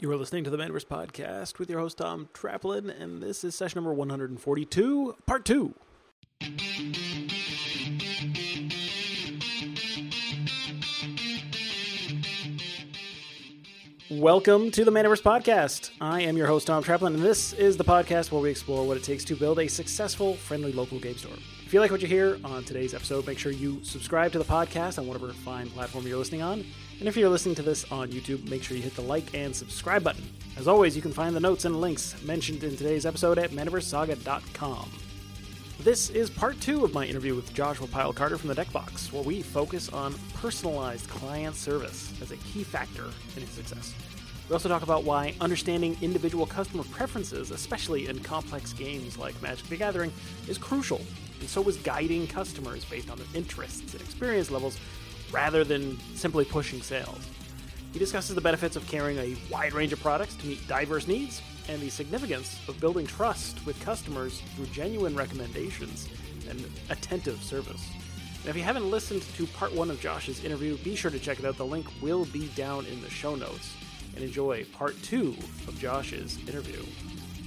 You are listening to the Manaverse Podcast with your host, Tom Traplin, and this is session number 142, part two. Welcome to the Manaverse Podcast. I am your host, Tom Traplin, and this is the podcast where we explore what it takes to build a successful, friendly local game store. If you like what you hear on today's episode, make sure you subscribe to the podcast on whatever fine platform you're listening on. And if you're listening to this on YouTube, make sure you hit the like and subscribe button. As always, you can find the notes and links mentioned in today's episode at manaversesaga.com. This is part two of my interview with Joshua Pyle Carter from the Deck Box, where we focus on personalized client service as a key factor in success. We also talk about why understanding individual customer preferences, especially in complex games like Magic the Gathering, is crucial, and so is guiding customers based on their interests and experience levels rather than simply pushing sales. He discusses the benefits of carrying a wide range of products to meet diverse needs and the significance of building trust with customers through genuine recommendations and attentive service. If you haven't listened to part one of Josh's interview, be sure to check it out. The link will be down in the show notes. And enjoy part two of Josh's interview.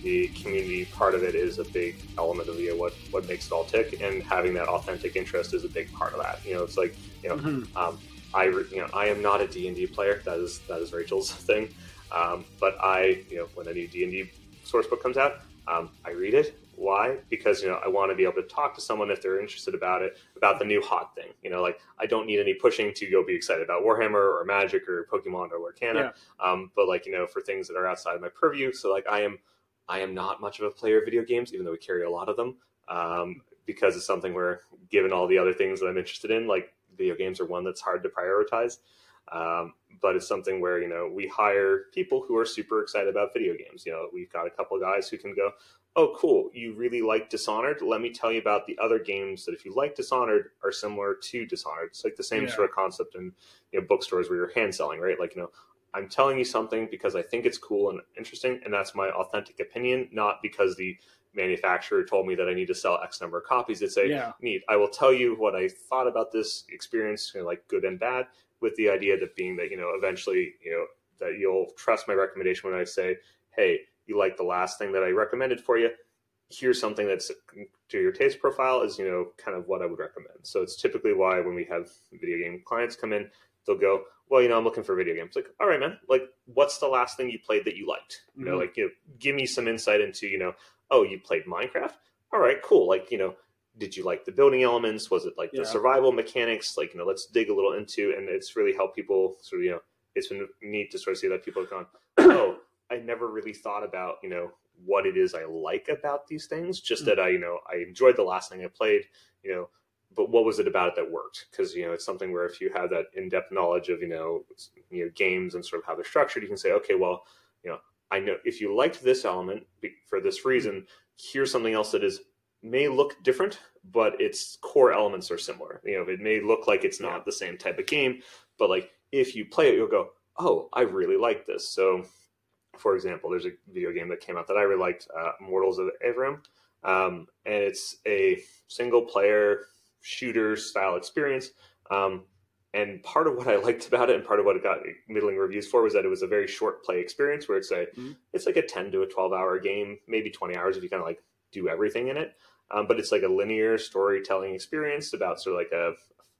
The community part of it is a big element of you know, what what makes it all tick, and having that authentic interest is a big part of that. You know, it's like you know, mm-hmm. um, I you know I am not a D and D player. That is that is Rachel's thing. Um, but I, you know, when a new D and D source book comes out, um, I read it. Why? Because you know I want to be able to talk to someone if they're interested about it, about the new hot thing. You know, like I don't need any pushing to go be excited about Warhammer or Magic or Pokemon or Lorcana. Yeah. Um, but like you know, for things that are outside of my purview, so like I am, I am not much of a player of video games, even though we carry a lot of them, um, because it's something where, given all the other things that I'm interested in, like video games are one that's hard to prioritize. Um, but it's something where you know we hire people who are super excited about video games. You know, we've got a couple guys who can go, "Oh, cool! You really like Dishonored? Let me tell you about the other games that, if you like Dishonored, are similar to Dishonored. It's like the same yeah. sort of concept in you know bookstores where you're hand selling, right? Like you know, I'm telling you something because I think it's cool and interesting, and that's my authentic opinion, not because the manufacturer told me that I need to sell X number of copies. It's a yeah. neat. I will tell you what I thought about this experience, you know, like good and bad, with the idea that being that you know eventually you know that you'll trust my recommendation when I say, hey, you like the last thing that I recommended for you. Here's something that's to your taste profile is you know kind of what I would recommend. So it's typically why when we have video game clients come in, they'll go, well, you know, I'm looking for video games. Like, all right, man. Like, what's the last thing you played that you liked? You mm-hmm. know, like, you know, give me some insight into, you know, oh, you played Minecraft. All right, cool. Like, you know, did you like the building elements? Was it like yeah. the survival mechanics? Like, you know, let's dig a little into, and it's really helped people sort of, you know, it's been neat to sort of see that people have gone, oh, I never really thought about, you know, what it is I like about these things. Just mm-hmm. that I, you know, I enjoyed the last thing I played, you know, but what was it about it that worked? Because you know, it's something where if you have that in-depth knowledge of you know, you know, games and sort of how they're structured, you can say, okay, well, you know, I know if you liked this element for this reason, here's something else that is may look different, but its core elements are similar. You know, it may look like it's not the same type of game, but like if you play it, you'll go, "Oh, I really like this." So, for example, there's a video game that came out that I really liked, uh, Mortals of Aveum, um, and it's a single-player shooter style experience. Um, and part of what I liked about it, and part of what it got middling reviews for, was that it was a very short play experience, where it's a mm-hmm. it's like a ten to a twelve hour game, maybe twenty hours if you kind of like do everything in it. Um, but it's like a linear storytelling experience about sort of like a,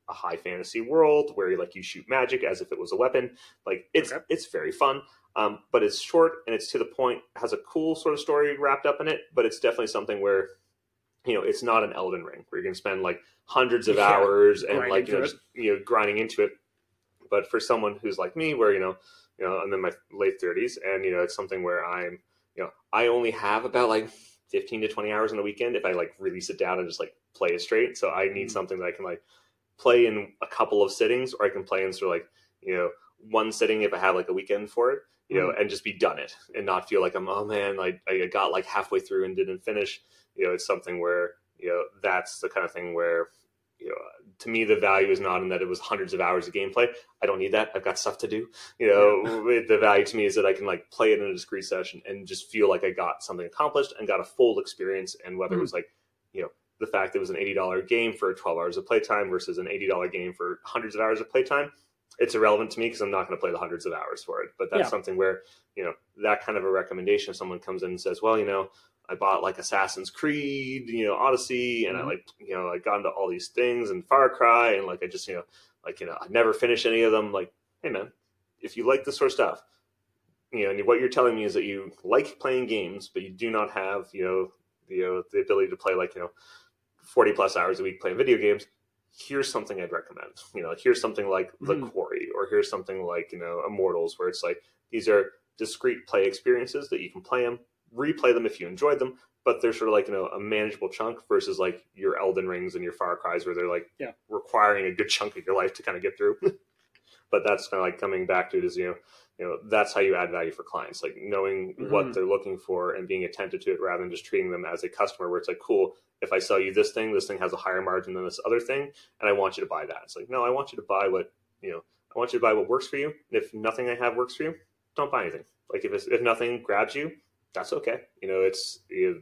a high fantasy world where you like you shoot magic as if it was a weapon. Like it's okay. it's very fun. Um, but it's short and it's to the point. Has a cool sort of story wrapped up in it, but it's definitely something where you know it's not an Elden Ring where you can spend like hundreds of yeah, hours and like you know, just, you know grinding into it. But for someone who's like me, where you know you know I'm in my late thirties, and you know it's something where I'm you know I only have about like 15 to 20 hours on the weekend if I like really sit down and just like play it straight. So I need mm-hmm. something that I can like play in a couple of sittings or I can play in sort of like, you know, one sitting if I have like a weekend for it, you know, mm-hmm. and just be done it and not feel like I'm, oh man, like I got like halfway through and didn't finish. You know, it's something where, you know, that's the kind of thing where you know, to me, the value is not in that it was hundreds of hours of gameplay. I don't need that. I've got stuff to do. You know, yeah. the value to me is that I can like play it in a discrete session and just feel like I got something accomplished and got a full experience. And whether mm-hmm. it was like, you know, the fact that it was an $80 game for 12 hours of playtime versus an $80 game for hundreds of hours of playtime, it's irrelevant to me because I'm not going to play the hundreds of hours for it. But that's Yeah. something where you know that kind of a recommendation. If someone comes in and says, "Well, you know, I bought like Assassin's Creed, you know, Odyssey, and. I like you know I got into all these things and Far Cry, and like I just you know like you know I never finished any of them." Like, hey man, if you like this sort of stuff, you know, and what you're telling me is that you like playing games, but you do not have you know you know the ability to play like you know 40 plus hours a week playing video games here's something i'd recommend you know here's something like the Mhm. quarry or here's something like you know immortals where it's like these are discrete play experiences that you can play them replay them if you enjoyed them but they're sort of like you know a manageable chunk versus like your elden rings and your far cries where they're like Yeah. requiring a good chunk of your life to kind of get through but that's kind of like coming back to it is you know you know that's how you add value for clients like knowing Mhm. what they're looking for and being attentive to it rather than just treating them as a customer where it's like cool if i sell you this thing this thing has a higher margin than this other thing and i want you to buy that it's like no i want you to buy what you know i want you to buy what works for you and if nothing i have works for you don't buy anything like if it's, if nothing grabs you that's okay you know it's you,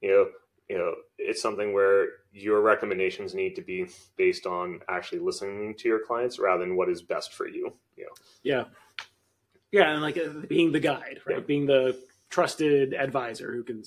you know you know it's something where your recommendations need to be based on actually listening to your clients rather than what is best for you you know Yeah. Yeah, and like uh, being the guide, right? Yeah. Being the trusted advisor who can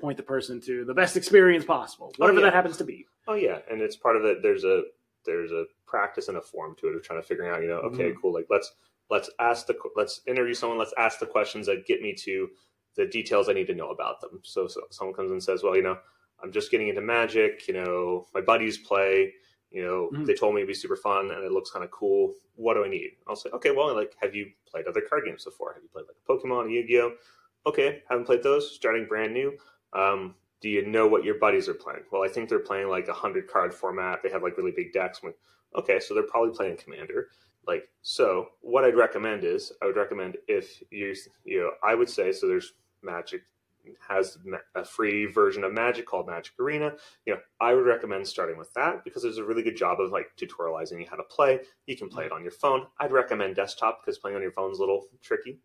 point the person to the best experience possible, whatever yeah. that happens to be. Oh yeah, and it's part of it. There's a there's a practice and a form to it of trying to figuring out. You know, okay, cool. Like let's let's ask the let's interview someone. Let's ask the questions that get me to the details I need to know about them. So, so someone comes and says, well, you know, I'm just getting into Magic. You know, my buddies play. You know, Mhm. they told me it'd be super fun and it looks kind of cool. What do I need? I'll say, okay, well, like, have you played other card games before? Have you played like Pokemon, Yu-Gi-Oh? Okay, haven't played those. Starting brand new. Um, do you know what your buddies are playing? Well, I think they're playing like a hundred card format. They have like really big decks. I'm like, okay, so they're probably playing Commander. Like, so what I'd recommend is I would recommend if you, you know, I would say so. There's Magic has a free version of Magic called Magic Arena. You know, I would recommend starting with that because there's a really good job of like tutorializing you how to play. You can play it on your phone. I'd recommend desktop because playing on your phone is a little tricky.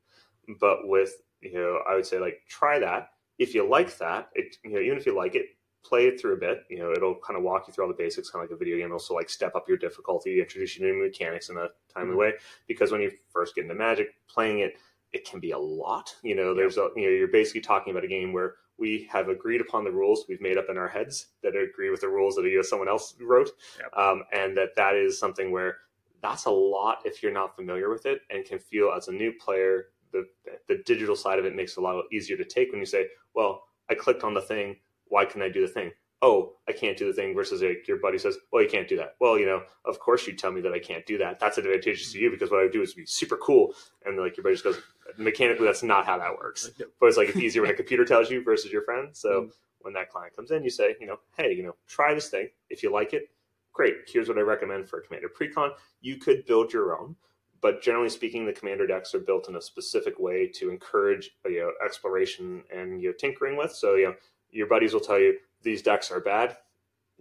But with you know, I would say like try that. If you like that, it you know, even if you like it, play it through a bit. You know, it'll kind of walk you through all the basics, kind of like a video game. Also, like step up your difficulty, introduce you to new mechanics in a timely Mhm. way. Because when you first get into Magic, playing it, it can be a lot. You know, there's a you know, you're basically talking about a game where we have agreed upon the rules we've made up in our heads that agree with the rules that you know, someone else wrote, Yep. um, and that that is something where that's a lot if you're not familiar with it and can feel as a new player the the digital side of it makes it a lot easier to take when you say well i clicked on the thing why can i do the thing oh i can't do the thing versus like, your buddy says well you can't do that. Well you know of course you tell me that i can't do that. That's advantageous to you because what i would do is be super cool and like your buddy just goes mechanically that's not how that works. But it's like it's easier when a computer tells you versus your friend. So Mm. when that client comes in you say you know hey you know try this thing. If you like it great. Here's what i recommend for a commander precon. You could build your own but generally speaking the commander decks are built in a specific way to encourage you know exploration and you know tinkering with. So you know your buddies will tell you these decks are bad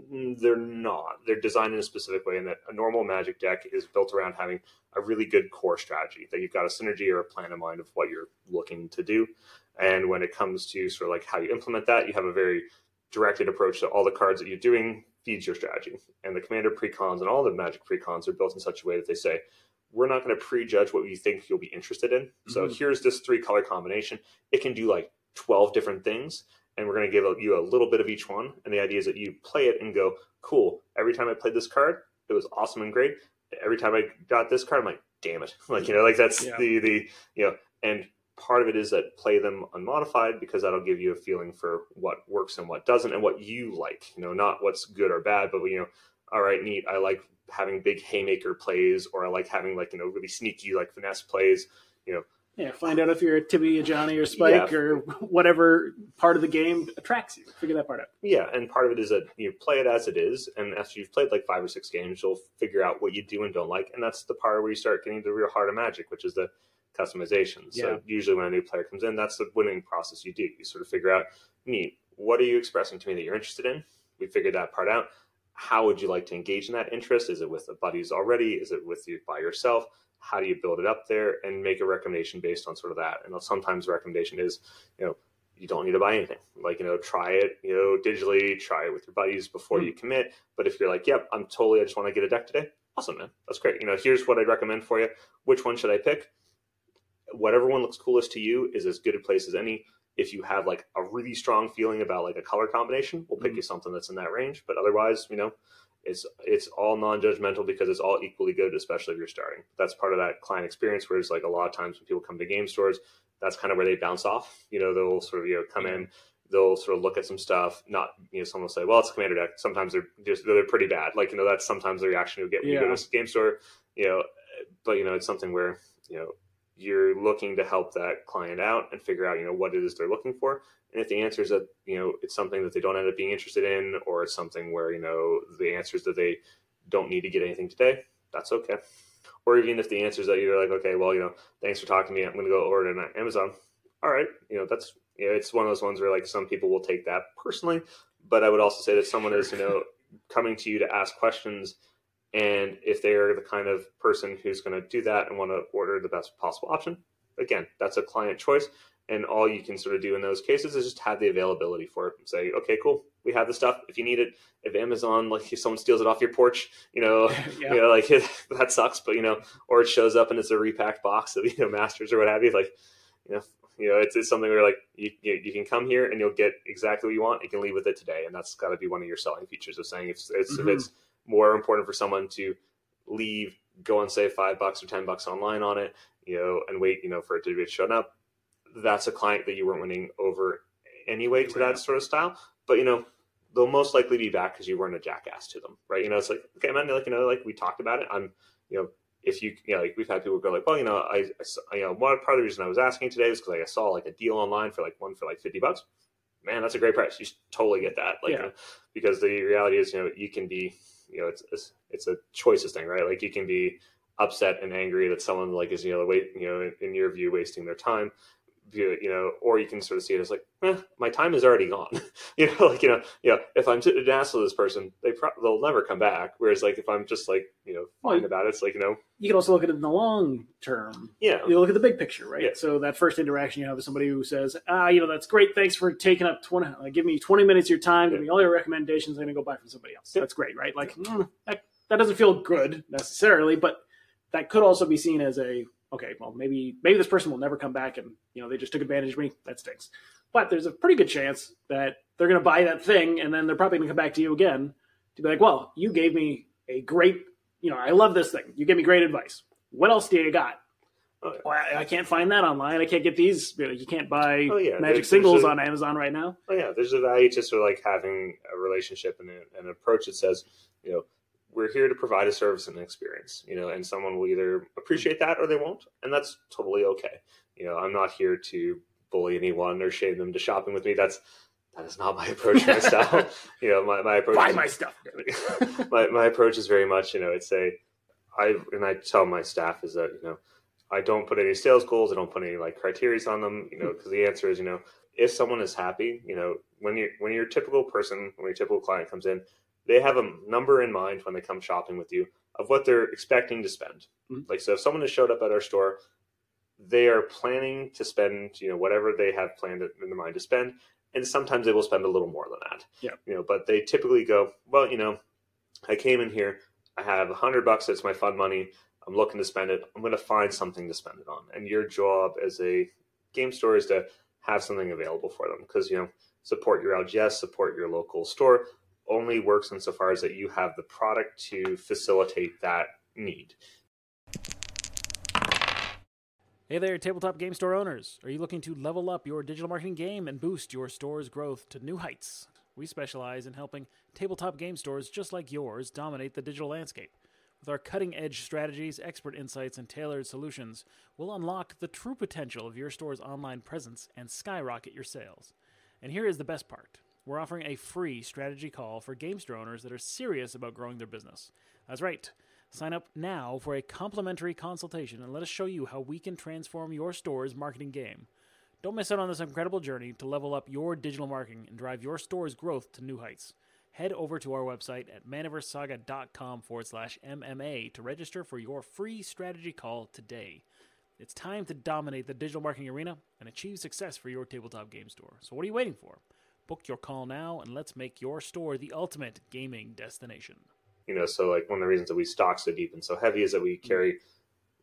Mm, they're not. They're designed in a specific way and that a normal magic deck is built around having a really good core strategy that you've got a synergy or a plan in mind of what you're looking to do. And when it comes to sort of like how you implement that you have a very directed approach to all the cards that you're doing feeds your strategy. And the commander precons and all the magic precons are built in such a way that they say we're not going to prejudge what you think you'll be interested in. So Mhm. here's this three color combination. It can do like 12 different things and we're going to give you a little bit of each one. And the idea is that you play it and go cool every time i played this card it was awesome and great. Every time i got this card i'm like damn it. Like you know like that's Yeah. the the you know and part of it is that play them unmodified because that'll give you a feeling for what works and what doesn't and what you like you know not what's good or bad but you know all right neat i like having big haymaker plays or i like having like you know really sneaky like finesse plays Yeah, find out if you're a Timmy, a Johnny, or Spike, Yeah. or whatever part of the game attracts you. Figure that part out. Yeah, and part of it is that you play it as it is, and after you've played like five or six games, you'll figure out what you do and don't like, and that's the part where you start getting the real heart of magic, which is the customization. Yeah. So usually when a new player comes in, that's the winning process you do. You sort of figure out, neat, what are you expressing to me that you're interested in? We figured that part out. How would you like to engage in that interest? Is it with the buddies already? Is it with you by yourself? How do you build it up there and make a recommendation based on sort of that? And sometimes the recommendation is, you know, you don't need to buy anything. Like, you know, try it, you know, digitally, try it with your buddies before Hmm. you commit. But if you're like, yep, I'm totally, I just want to get a deck today, awesome, man. That's great. You know, here's what I'd recommend for you. Which one should I pick? Whatever one looks coolest to you is as good a place as any. If you have like a really strong feeling about like a color combination, we'll pick Mhm. you something that's in that range. But otherwise, you know, it's it's all non-judgmental because it's all equally good, especially if you're starting. That's part of that client experience. where it's like a lot of times when people come to game stores, that's kind of where they bounce off. You know, they'll sort of you know come in, they'll sort of look at some stuff. Not you know, someone will say, "Well, it's a commander deck." Sometimes they're just they're pretty bad. Like you know, that's sometimes the reaction you get when you go to a game store. You know, but you know, it's something where you know you're looking to help that client out and figure out you know what it is they're looking for. And if the answer is that you know it's something that they don't end up being interested in, or it's something where you know the answer is that they don't need to get anything today, that's okay. Or even if the answer is that you're like, okay, well, you know, thanks for talking to me. I'm going to go order it on Amazon. All right, you know, that's you know, it's one of those ones where like some people will take that personally, but I would also say that someone is you know coming to you to ask questions, and if they are the kind of person who's going to do that and want to order the best possible option, again, that's a client choice. And all you can sort of do in those cases is just have the availability for it and say, okay, cool, we have the stuff. If you need it, if Amazon, like if someone steals it off your porch, you know, yeah. you know, like that sucks, but you know, or it shows up and it's a repacked box of you know masters or what have you. Like, you know, you know, it's, it's something where like you, you you can come here and you'll get exactly what you want. You can leave with it today, and that's got to be one of your selling features of saying if it's, Mhm. if it's more important for someone to leave, go and save five bucks or ten bucks online on it, you know, and wait, you know, for it to be shown up. That's a client that you weren't winning over anyway to that sort of style. But you know, they'll most likely be back because you weren't a jackass to them, right? You know, it's like okay, man, like you know, like we talked about it. I'm, you know, if you, you know, like we've had people go like, well, you know, I, I you know, one part of the reason I was asking today is because like, I saw like a deal online for like one for like fifty bucks. Man, that's a great price. You should totally get that, like, Yeah. you know, because the reality is, you know, you can be, you know, it's it's, it's a choices thing, right? Like you can be upset and angry that someone like is, you know, wait, you know, in, in your view, wasting their time view it, you know, or you can sort of see it as like, eh, my time is already gone. you know, like you know, you know, if I'm sitting an ass with this person, they pro- they'll never come back. Whereas like if I'm just like you know fine Well, about it, it's like you know, You can also look at it in the long term. yeah, You look at the big picture, right? Yeah. So that first interaction you have with somebody who says, "Ah, you know, that's great. Thanks for taking up twenty. Like, give me twenty minutes of your time. Give Yeah. me all your recommendations. I'm going to go buy from somebody else. Yeah. That's great, right? Like mm, that, that doesn't feel good necessarily, but that could also be seen as a okay. Well, maybe maybe this person will never come back, and you know they just took advantage of me. That stinks. But there's a pretty good chance that they're going to buy that thing, and then they're probably going to come back to you again to be like, "Well, you gave me a great, you know, I love this thing. You gave me great advice. What else do you got?" Yeah. Well, I, I can't find that online. I can't get these. You, know, you can't buy Oh, yeah. Magic There's- singles there's a- on Amazon right now. oh yeah. There's a value to sort of like having a relationship and a- an approach that says, you know, we're here to provide a service and an experience, you know, and someone will either appreciate that or they won't, and that's totally okay. You know, I'm not here to bully anyone or shame them to shopping with me. That's that is not my approach, my style. You know, my, my approach. Buy is- my stuff. my my approach is very much, you know, it's a I and I tell my staff is that you know I don't put any sales goals, I don't put any like criteria on them, you know, hmm. because the answer is you know if someone is happy, you know, when you when your typical person, when your typical client comes in, they have a number in mind when they come shopping with you of what they're expecting to spend. Mhm. Like so, if someone has showed up at our store, they are planning to spend, you know, whatever they have planned in their mind to spend, and sometimes they will spend a little more than that. Yeah. You know, but they typically go, well, you know, I came in here, I have a hundred bucks. It's my fun money. I'm looking to spend it. I'm going to find something to spend it on. And your job as a game store is to have something available for them because you know support your LGS, support your local store. Only works insofar as that you have the product to facilitate that need. Hey there, tabletop game store owners. Are you looking to level up your digital marketing game and boost your store's growth to new heights? We specialize in helping tabletop game stores just like yours dominate the digital landscape. With our cutting edge strategies, expert insights, and tailored solutions, we'll unlock the true potential of your store's online presence and skyrocket your sales. And here is the best part we're offering a free strategy call for game store owners that are serious about growing their business. That's right. Sign up now for a complimentary consultation and let us show you how we can transform your store's marketing game. Don't miss out on this incredible journey to level up your digital marketing and drive your store's growth to new heights. Head over to our website at manaversesaga.com forward slash MMA to register for your free strategy call today. It's time to dominate the digital marketing arena and achieve success for your tabletop game store. So, what are you waiting for? Book your call now and let's make your store the ultimate gaming destination. You know, so like one of the reasons that we stock so deep and so heavy is that we mm-hmm. carry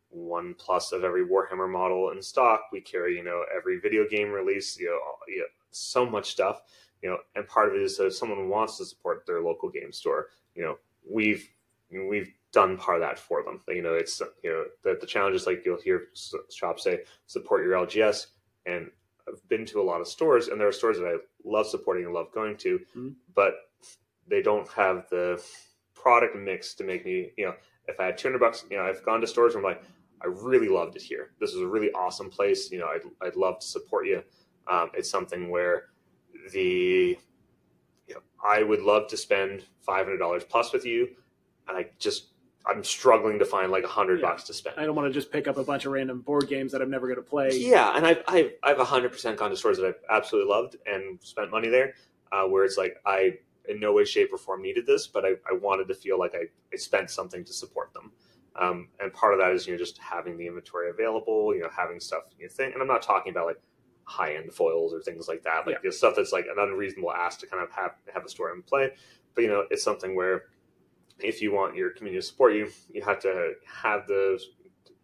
one plus of every Warhammer model in stock. We carry, you know, every video game release, you know, you know, so much stuff, you know, and part of it is that if someone wants to support their local game store, you know, we've we've done part of that for them. You know, it's you know the the challenge is like you'll hear shops say support your LGS, and I've been to a lot of stores, and there are stores that I love supporting and love going to, mm-hmm. but they don't have the product mix to make me, you know, if I had 200 bucks, you know, I've gone to stores where I'm like, I really loved it here. This is a really awesome place. You know, I'd, I'd love to support you. Um, it's something where the, you know, I would love to spend $500 plus with you. And I just I'm struggling to find like a hundred yeah. bucks to spend. I don't want to just pick up a bunch of random board games that I'm never going to play. Yeah, and I've I've I've hundred percent gone to stores that I've absolutely loved and spent money there, uh, where it's like I in no way, shape, or form needed this, but I, I wanted to feel like I, I spent something to support them. Um, and part of that is you know just having the inventory available, you know, having stuff you think. And I'm not talking about like high end foils or things like that, like yeah. the stuff that's like an unreasonable ask to kind of have have a store and play. But you know, it's something where if you want your community to support you, you have to have the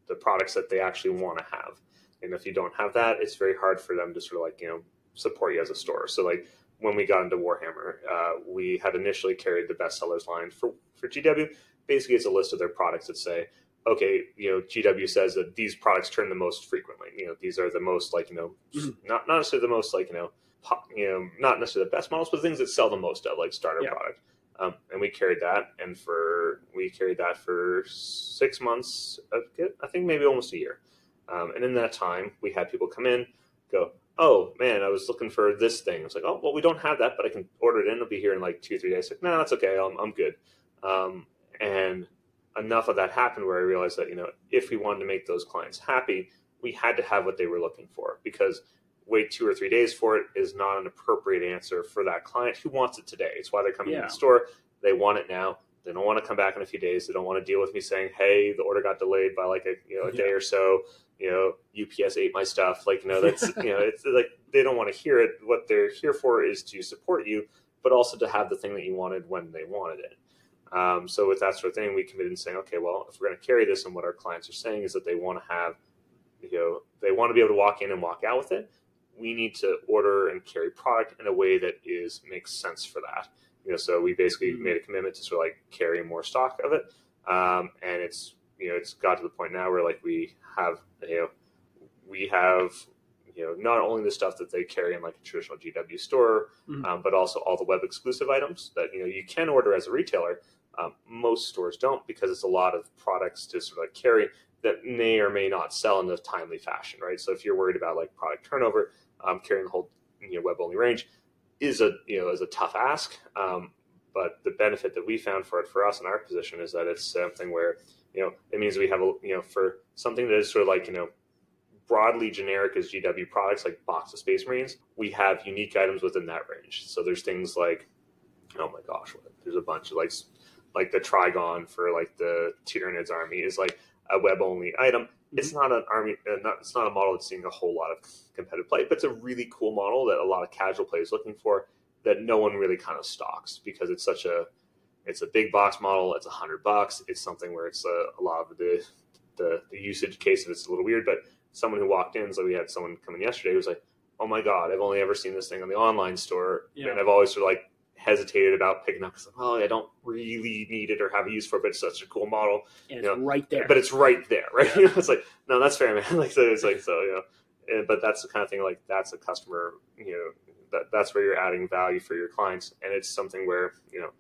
the products that they actually want to have. And if you don't have that, it's very hard for them to sort of like you know support you as a store. So like when we got into Warhammer, uh, we had initially carried the bestsellers line for for GW. Basically, it's a list of their products that say, okay, you know, GW says that these products turn the most frequently. You know, these are the most like you know, mm-hmm. not not necessarily the most like you know, pop, you know, not necessarily the best models, but things that sell the most of like starter yeah. product. Um, and we carried that, and for we carried that for six months. I think maybe almost a year. Um, and in that time, we had people come in, go, "Oh man, I was looking for this thing." It's like, "Oh well, we don't have that, but I can order it in. It'll be here in like two, three days." Like, no, that's okay. I'm, I'm good. Um, and enough of that happened where I realized that you know if we wanted to make those clients happy, we had to have what they were looking for because wait two or three days for it is not an appropriate answer for that client who wants it today. It's why they're coming yeah. to the store. They want it now. They don't want to come back in a few days. They don't want to deal with me saying, "Hey, the order got delayed by like a you know a yeah. day or so." You know, UPS ate my stuff. Like, no, that's you know, it's like they don't want to hear it. What they're here for is to support you, but also to have the thing that you wanted when they wanted it. Um, so with that sort of thing, we committed and saying, okay, well, if we're going to carry this, and what our clients are saying is that they want to have, you know, they want to be able to walk in and walk out with it we need to order and carry product in a way that is makes sense for that. You know, so we basically mm-hmm. made a commitment to sort of like carry more stock of it, um, and it's you know it's got to the point now where like we have you know we have you know not only the stuff that they carry in like a traditional GW store, mm-hmm. um, but also all the web exclusive items that you know you can order as a retailer. Um, most stores don't because it's a lot of products to sort of like carry that may or may not sell in a timely fashion, right? So if you're worried about like product turnover, um, carrying the whole you know, web only range is a you know is a tough ask. Um, but the benefit that we found for it for us in our position is that it's something where you know it means we have a you know for something that is sort of like you know broadly generic as GW products like box of Space Marines, we have unique items within that range. So there's things like oh my gosh, there's a bunch of like like the Trygon for like the Tyranids army is like a web only item. It's not an army. Uh, not, it's not a model that's seeing a whole lot of competitive play, but it's a really cool model that a lot of casual players looking for that no one really kind of stocks because it's such a it's a big box model. It's a hundred bucks. It's something where it's a, a lot of the, the, the usage case of it's a little weird. But someone who walked in, so we had someone come in yesterday who was like, "Oh my god, I've only ever seen this thing on the online store, yeah. and I've always sort of like hesitated about picking up because like, oh I don't really need it or have a use for it, but it's such a cool model. And you know, right there. But it's right there, right? Yeah. it's like, no, that's fair, man. like so it's like so, you know. And, but that's the kind of thing like that's a customer, you know, that that's where you're adding value for your clients. And it's something where, you know,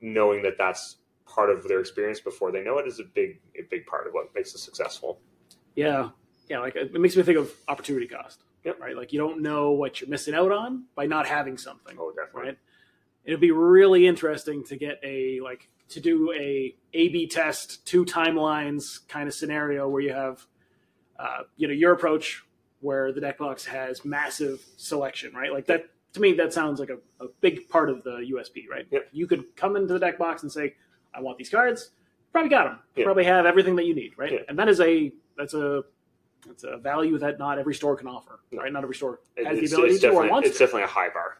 knowing that that's part of their experience before they know it is a big a big part of what makes it successful. Yeah. Yeah, like it makes me think of opportunity cost. Yep. Right. Like you don't know what you're missing out on by not having something. Oh, definitely. Right it'd be really interesting to get a like to do a A/B test, two timelines kind of scenario where you have, uh, you know, your approach where the deck box has massive selection, right? Like that to me, that sounds like a, a big part of the USP, right? Yep. You could come into the deck box and say, "I want these cards." Probably got them. Yep. Probably have everything that you need, right? Yep. And that is a that's a that's a value that not every store can offer, right? Not every store has it's, the ability to or wants. It's definitely a high bar.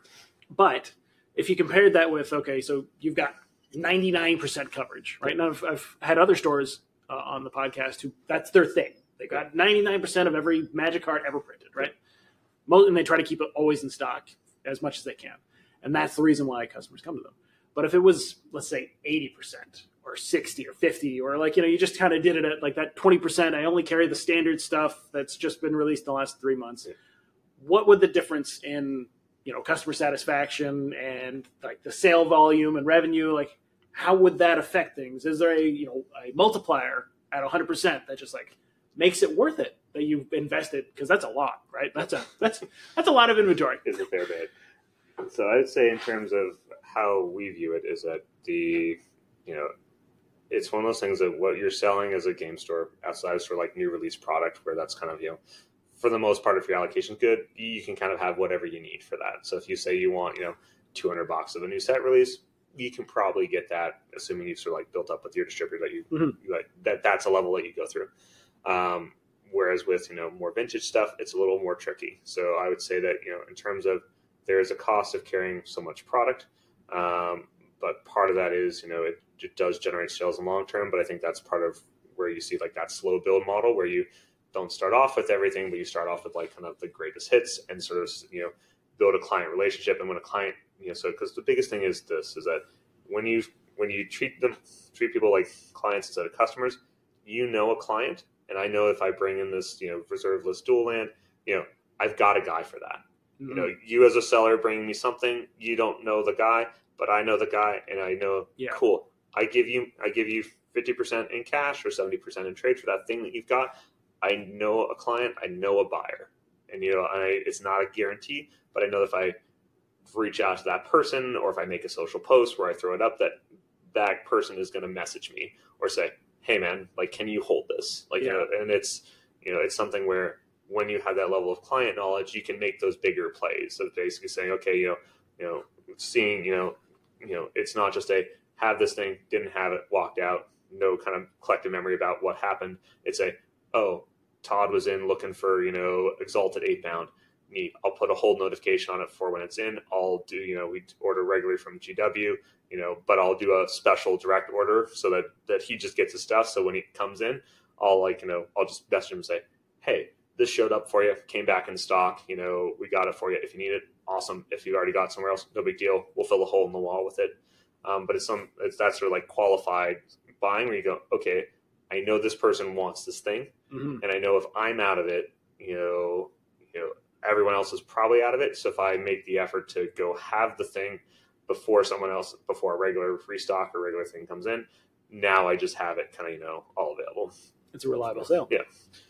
But if you compared that with okay, so you've got 99% coverage, right? And I've, I've had other stores uh, on the podcast who that's their thing. They got 99% of every Magic card ever printed, right? And they try to keep it always in stock as much as they can. And that's the reason why customers come to them. But if it was, let's say, 80% or 60 or 50, or like, you know, you just kind of did it at like that 20%, I only carry the standard stuff that's just been released in the last three months. Yeah. What would the difference in, you know, customer satisfaction and like the sale volume and revenue, like, how would that affect things? Is there a, you know, a multiplier at 100% that just like makes it worth it that you've invested? Because that's a lot, right? That's a, that's, that's a lot of inventory. is a fair bit. So I'd say in terms of how we view it is that the you know it's one of those things that what you're selling as a game store outside of sort of like new release product where that's kind of you know for the most part if your allocation's good you can kind of have whatever you need for that. So if you say you want you know 200 bucks of a new set release you can probably get that assuming you've sort of like built up with your distributor that you, Mhm. you like that that's a level that you go through. Um, whereas with you know more vintage stuff it's a little more tricky. So i would say that you know in terms of there is a cost of carrying so much product um, but part of that is you know it, it does generate sales in the long term but i think that's part of where you see like that slow build model where you don't start off with everything but you start off with like kind of the greatest hits and sort of you know build a client relationship. And when a client you know so because the biggest thing is this is that when you when you treat them treat people like clients instead of customers you know a client. And i know if i bring in this you know reserve list dual land you know i've got a guy for that. You know mm-hmm. you as a seller bringing me something you don't know the guy but i know the guy and i know Yeah. cool. I give you i give you 50% in cash or 70% in trade for that thing that you've got i know a client i know a buyer. And you know I, it's not a guarantee but i know if i reach out to that person or if i make a social post where i throw it up that that person is going to message me or say hey man like can you hold this? Like you know and it's you know it's something where when you have that level of client knowledge you can make those bigger plays so basically saying okay you know you know seeing you know you know it's not just a have this thing didn't have it walked out no kind of collective memory about what happened. It's a oh todd was in looking for you know Exalted Eightbound. Neat i'll put a hold notification on it for when it's in. I'll do you know we order regularly from gw you know but i'll do a special direct order so that that he just gets his stuff. So when he comes in i'll like you know i'll just message him and say hey this showed up for you came back in stock you know we got it for you if you need it. Awesome. If you already got somewhere else no big deal. We'll fill a hole in the wall with it. Um, but it's some it's that sort of like qualified buying where you go okay i know this person wants this thing Mhm. and I know if I'm out of it, you know, you know, everyone else is probably out of it. So if I make the effort to go have the thing before someone else, before a regular restock or regular thing comes in, now I just have it kind of, you know, all available. It's a reliable sale. Yeah.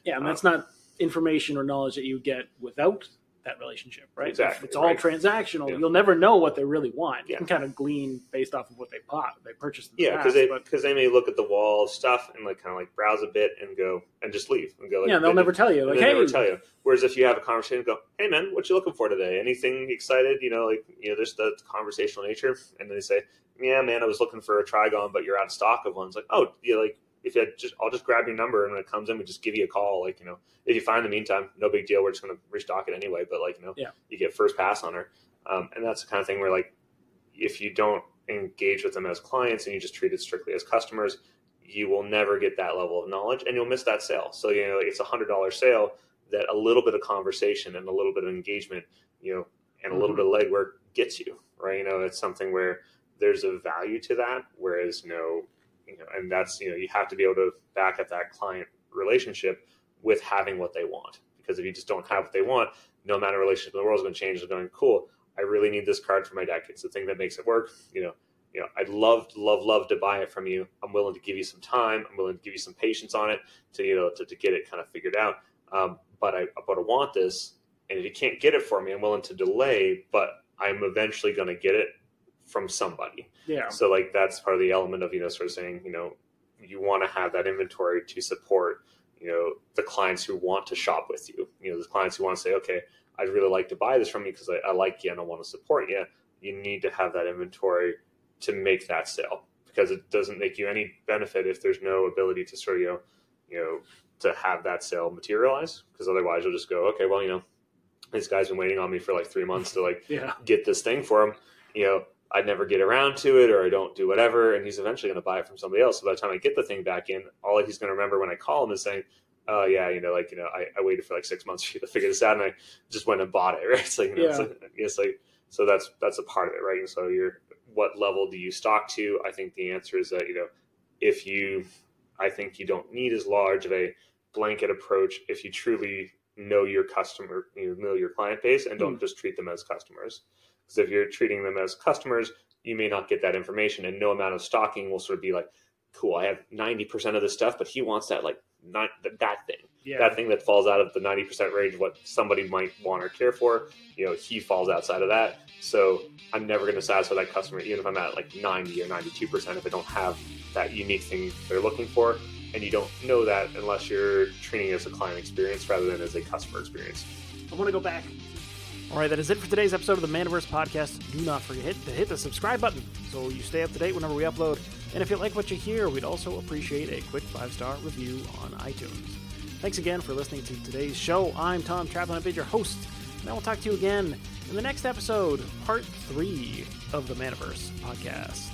Yeah, and that's not information or knowledge that you get without that relationship, right? Exactly, If it's all right. transactional. Yeah. You'll never know what they really want. Yeah. You can kind of glean based off of what they bought, they purchased. Yeah, because they because they may look at the wall of stuff and like kind of like browse a bit and go and just leave and go. Like, yeah, they'll they- never tell you. Like, they hey, never tell you. Whereas if you have a conversation, and go, "Hey man, what you looking for today? Anything excited?" You know, like you know, there's the conversational nature, and then they say, "Yeah, man, I was looking for a Trygon, but you're out of stock of one." It's like, "Oh, yeah, like if you had just, I'll just grab your number, and when it comes in, we just give you a call. Like you know, if you find in the meantime, no big deal. We're just going to restock it anyway. But like you know, Yeah. you get first pass on her, um, and that's the kind of thing where like if you don't engage with them as clients and you just treat it strictly as customers, you will never get that level of knowledge and you'll miss that sale. So, you know, it's a hundred dollar sale that a little bit of conversation and a little bit of engagement, you know, and a little bit of legwork gets you, right? You know, it's something where there's a value to that. Whereas, you know, you know, and that's, you know, you have to be able to back up that client relationship with having what they want. Because if you just don't have what they want, no of relationship in the world is going to change. They're going, cool, I really need this card for my deck. It's the thing that makes it work. You know, you know, I'd love, love, love to buy it from you. I'm willing to give you some time. I'm willing to give you some patience on it to, you know, to, to get it kind of figured out. Um, but I, but I want this, and if you can't get it for me, I'm willing to delay. But I'm eventually going to get it from somebody. yeah, So like that's part of the element of you know sort of saying you know you want to have that inventory to support you know the clients who want to shop with you. You know the clients who want to say okay I'd really like to buy this from you because I, I like you and I want to support you. You need to have that inventory to make that sale because it doesn't make you any benefit if there's no ability to sort of you know you know to have that sale materialize because otherwise you'll just go okay well you know this guy's been waiting on me for like three months to like yeah, get this thing for him. You know, I never get around to it or I don't do whatever, and he's eventually going to buy it from somebody else. So by the time I get the thing back in, all he's going to remember when I call him is saying, "Oh yeah, you know, like you know, I, I waited for like six months for you to figure this out, and I just went and bought it." Right? It's like, you know, Yeah. it's, like it's like so that's that's a part of it, right? And so you're what level do you stock to? I think the answer is that you know if you, I think you don't need as large of a blanket approach if you truly know your customer, you know your client base, and don't hmm. just treat them as customers. Because if you're treating them as customers, you may not get that information, and no amount of stocking will sort of be like, "Cool, I have ninety percent of this stuff, but he wants that like not that thing, Yeah. that thing that falls out of the ninety percent range, what somebody might want or care for. You know, he falls outside of that, so I'm never going to satisfy that customer, even if I'm at like ninety or ninety-two percent, if I don't have that unique thing they're looking for." And you don't know that unless you're treating it as a client experience rather than as a customer experience. I want to go back. All right, that is it for today's episode of the Manaverse Podcast. Do not forget to hit the subscribe button so you stay up to date whenever we upload. And if you like what you hear, we'd also appreciate a quick five star review on iTunes. Thanks again for listening to today's show. I'm Tom Traplin, I've been your host, and I will talk to you again in the next episode, part three of the Manaverse Podcast.